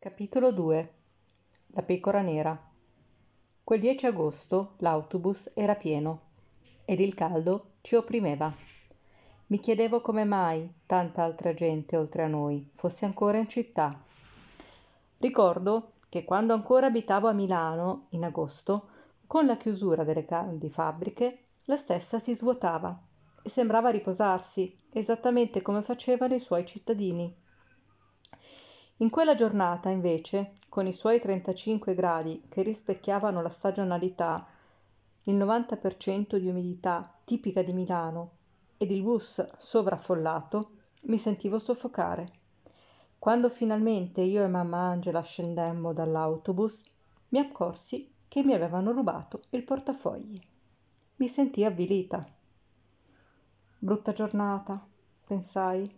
Capitolo 2 La pecora nera Quel 10 agosto l'autobus era pieno ed il caldo ci opprimeva. Mi chiedevo come mai tanta altra gente oltre a noi fosse ancora in città. Ricordo che quando ancora abitavo a Milano, in agosto, con la chiusura delle grandi fabbriche, la stessa si svuotava e sembrava riposarsi, esattamente come facevano i suoi cittadini. In quella giornata, invece, con i suoi 35 gradi che rispecchiavano la stagionalità, il 90% di umidità tipica di Milano ed il bus sovraffollato, mi sentivo soffocare. Quando finalmente io e mamma Angela scendemmo dall'autobus, mi accorsi che mi avevano rubato il portafogli. Mi sentii avvilita. Brutta giornata, pensai.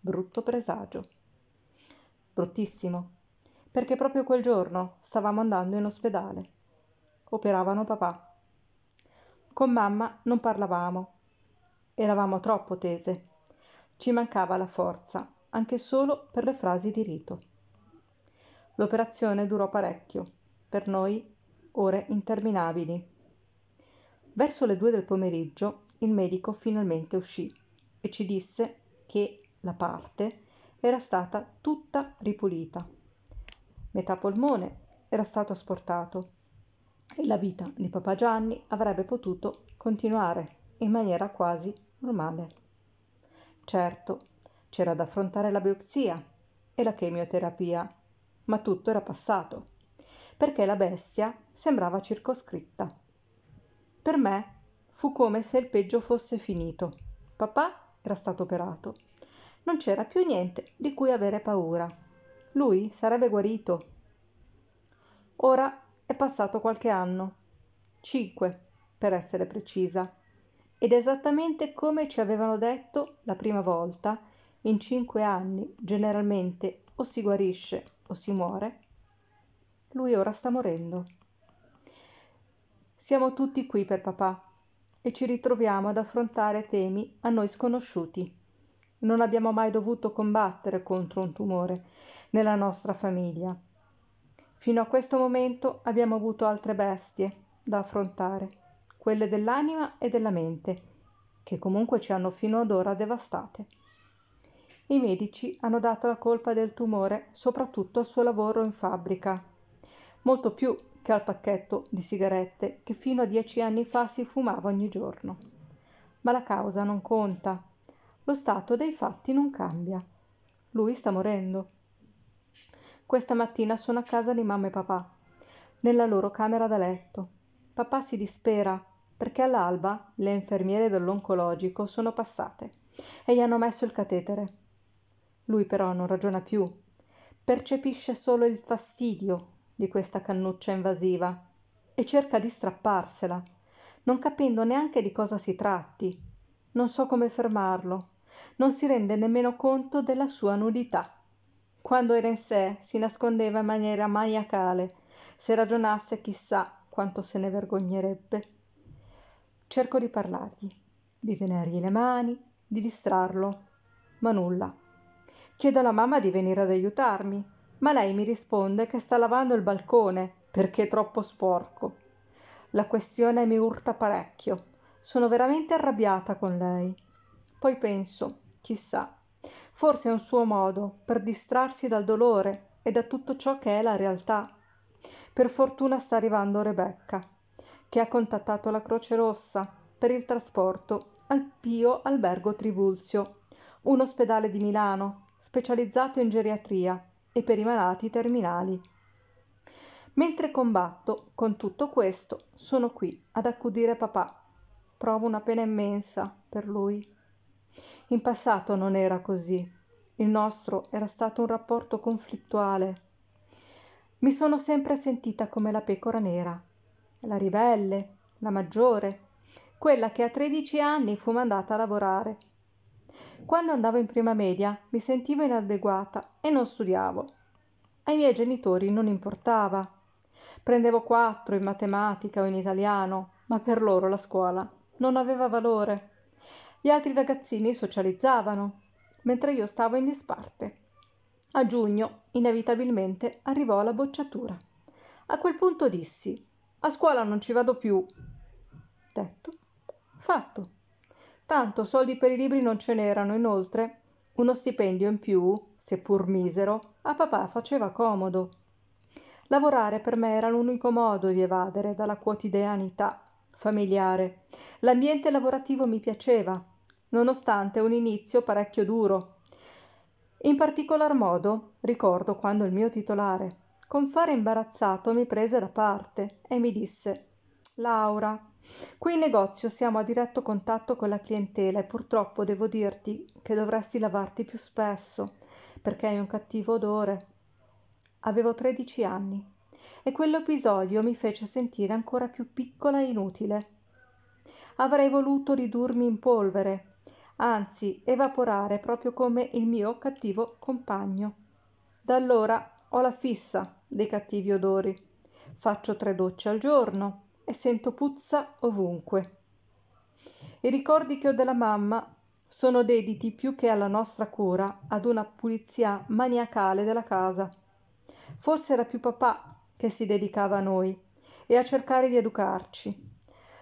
Brutto presagio. Bruttissimo, perché proprio quel giorno stavamo andando in ospedale. Operavano papà. Con mamma non parlavamo. Eravamo troppo tese. Ci mancava la forza, anche solo per le frasi di rito. L'operazione durò parecchio, per noi ore interminabili. Verso le due del pomeriggio il medico finalmente uscì e ci disse che la parte era stata tutta ripulita. Metà polmone era stato asportato e la vita di papà Gianni avrebbe potuto continuare in maniera quasi normale. Certo, c'era da affrontare la biopsia e la chemioterapia, ma tutto era passato, perché la bestia sembrava circoscritta. Per me fu come se il peggio fosse finito. Papà era stato operato. Non c'era più niente di cui avere paura. Lui sarebbe guarito. Ora è passato qualche anno. Cinque, per essere precisa. Ed esattamente come ci avevano detto la prima volta, in cinque anni generalmente o si guarisce o si muore, lui ora sta morendo. Siamo tutti qui per papà e ci ritroviamo ad affrontare temi a noi sconosciuti. Non abbiamo mai dovuto combattere contro un tumore nella nostra famiglia. Fino a questo momento abbiamo avuto altre bestie da affrontare, quelle dell'anima e della mente, che comunque ci hanno fino ad ora devastate. I medici hanno dato la colpa del tumore soprattutto al suo lavoro in fabbrica, molto più che al pacchetto di sigarette che fino a dieci anni fa si fumava ogni giorno. Ma la causa non conta. Lo stato dei fatti non cambia. Lui sta morendo. Questa mattina sono a casa di mamma e papà, nella loro camera da letto. Papà si dispera perché all'alba le infermiere dell'oncologico sono passate e gli hanno messo il catetere. Lui però non ragiona più, percepisce solo il fastidio di questa cannuccia invasiva e cerca di strapparsela, non capendo neanche di cosa si tratti. Non so come fermarlo, non si rende nemmeno conto della sua nudità. Quando era in sé si nascondeva in maniera maniacale, se ragionasse chissà quanto se ne vergognerebbe. Cerco di parlargli, di tenergli le mani, di distrarlo, ma nulla. Chiedo alla mamma di venire ad aiutarmi, ma lei mi risponde che sta lavando il balcone perché è troppo sporco. La questione mi urta parecchio. Sono veramente arrabbiata con lei. Poi penso, chissà, forse è un suo modo per distrarsi dal dolore e da tutto ciò che è la realtà. Per fortuna sta arrivando Rebecca, che ha contattato la Croce Rossa per il trasporto al Pio Albergo Trivulzio, un ospedale di Milano specializzato in geriatria e per i malati terminali. Mentre combatto con tutto questo, sono qui ad accudire papà. Provo una pena immensa per lui. In passato non era così. Il nostro era stato un rapporto conflittuale. Mi sono sempre sentita come la pecora nera, la ribelle, la maggiore, quella che a 13 anni fu mandata a lavorare quando andavo in prima media mi sentivo inadeguata e non studiavo. Ai miei genitori non importava. Prendevo quattro in matematica o in italiano, ma per loro la scuola non aveva valore. Gli altri ragazzini socializzavano, mentre io stavo in disparte. A giugno, inevitabilmente, arrivò la bocciatura. A quel punto dissi: A scuola non ci vado più. Detto, fatto. Tanto soldi per i libri non ce n'erano, inoltre uno stipendio in più, seppur misero, a papà faceva comodo. Lavorare per me era l'unico modo di evadere dalla quotidianità familiare. L'ambiente lavorativo mi piaceva, nonostante un inizio parecchio duro. In particolar modo ricordo quando il mio titolare, con fare imbarazzato, mi prese da parte e mi disse Laura, qui in negozio siamo a diretto contatto con la clientela e purtroppo devo dirti che dovresti lavarti più spesso perché hai un cattivo odore. Avevo tredici anni e quell'episodio mi fece sentire ancora più piccola e inutile. Avrei voluto ridurmi in polvere, anzi evaporare proprio come il mio cattivo compagno. Da allora ho la fissa dei cattivi odori. Faccio tre docce al giorno e sento puzza ovunque. I ricordi che ho della mamma sono dediti più che alla nostra cura ad una pulizia maniacale della casa. Forse era più papà che si dedicava a noi e a cercare di educarci.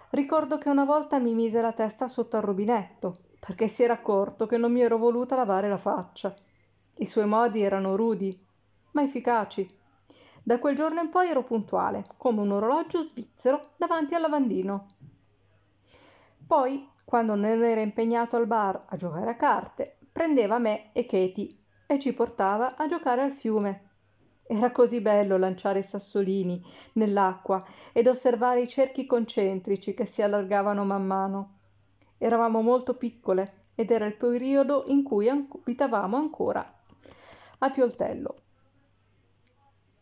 Ricordo che una volta mi mise la testa sotto al rubinetto perché si era accorto che non mi ero voluta lavare la faccia. I suoi modi erano rudi, ma efficaci. Da quel giorno in poi ero puntuale, come un orologio svizzero davanti al lavandino. Poi quando non era impegnato al bar a giocare a carte, prendeva me e Katie e ci portava a giocare al fiume. Era così bello lanciare i sassolini nell'acqua ed osservare i cerchi concentrici che si allargavano man mano. Eravamo molto piccole ed era il periodo in cui abitavamo ancora a Pioltello.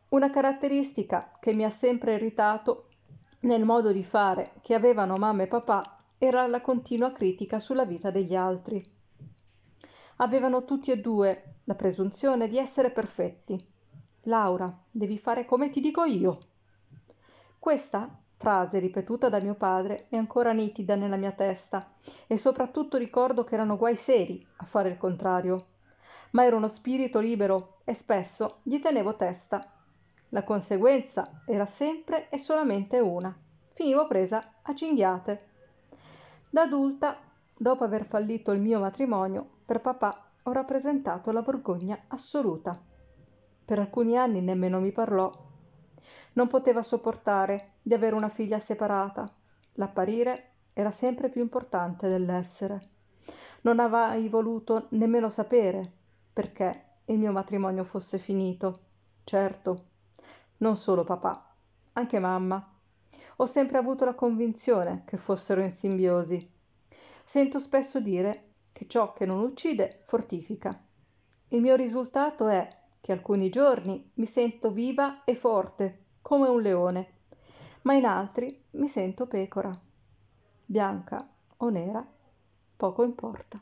Una caratteristica che mi ha sempre irritato nel modo di fare che avevano mamma e papà era la continua critica sulla vita degli altri. Avevano tutti e due la presunzione di essere perfetti. Laura, devi fare come ti dico io. Questa frase ripetuta da mio padre è ancora nitida nella mia testa e soprattutto ricordo che erano guai seri a fare il contrario. Ma ero uno spirito libero e spesso gli tenevo testa. La conseguenza era sempre e solamente una. Finivo presa a cinghiate. Da adulta, dopo aver fallito il mio matrimonio, per papà ho rappresentato la vergogna assoluta. Per alcuni anni nemmeno mi parlò. Non poteva sopportare di avere una figlia separata. L'apparire era sempre più importante dell'essere. Non avrei voluto nemmeno sapere perché il mio matrimonio fosse finito. Certo, non solo papà, anche mamma ho sempre avuto la convinzione che fossero in simbiosi. Sento spesso dire che ciò che non uccide fortifica. Il mio risultato è che alcuni giorni mi sento viva e forte, come un leone, ma in altri mi sento pecora. Bianca o nera, poco importa.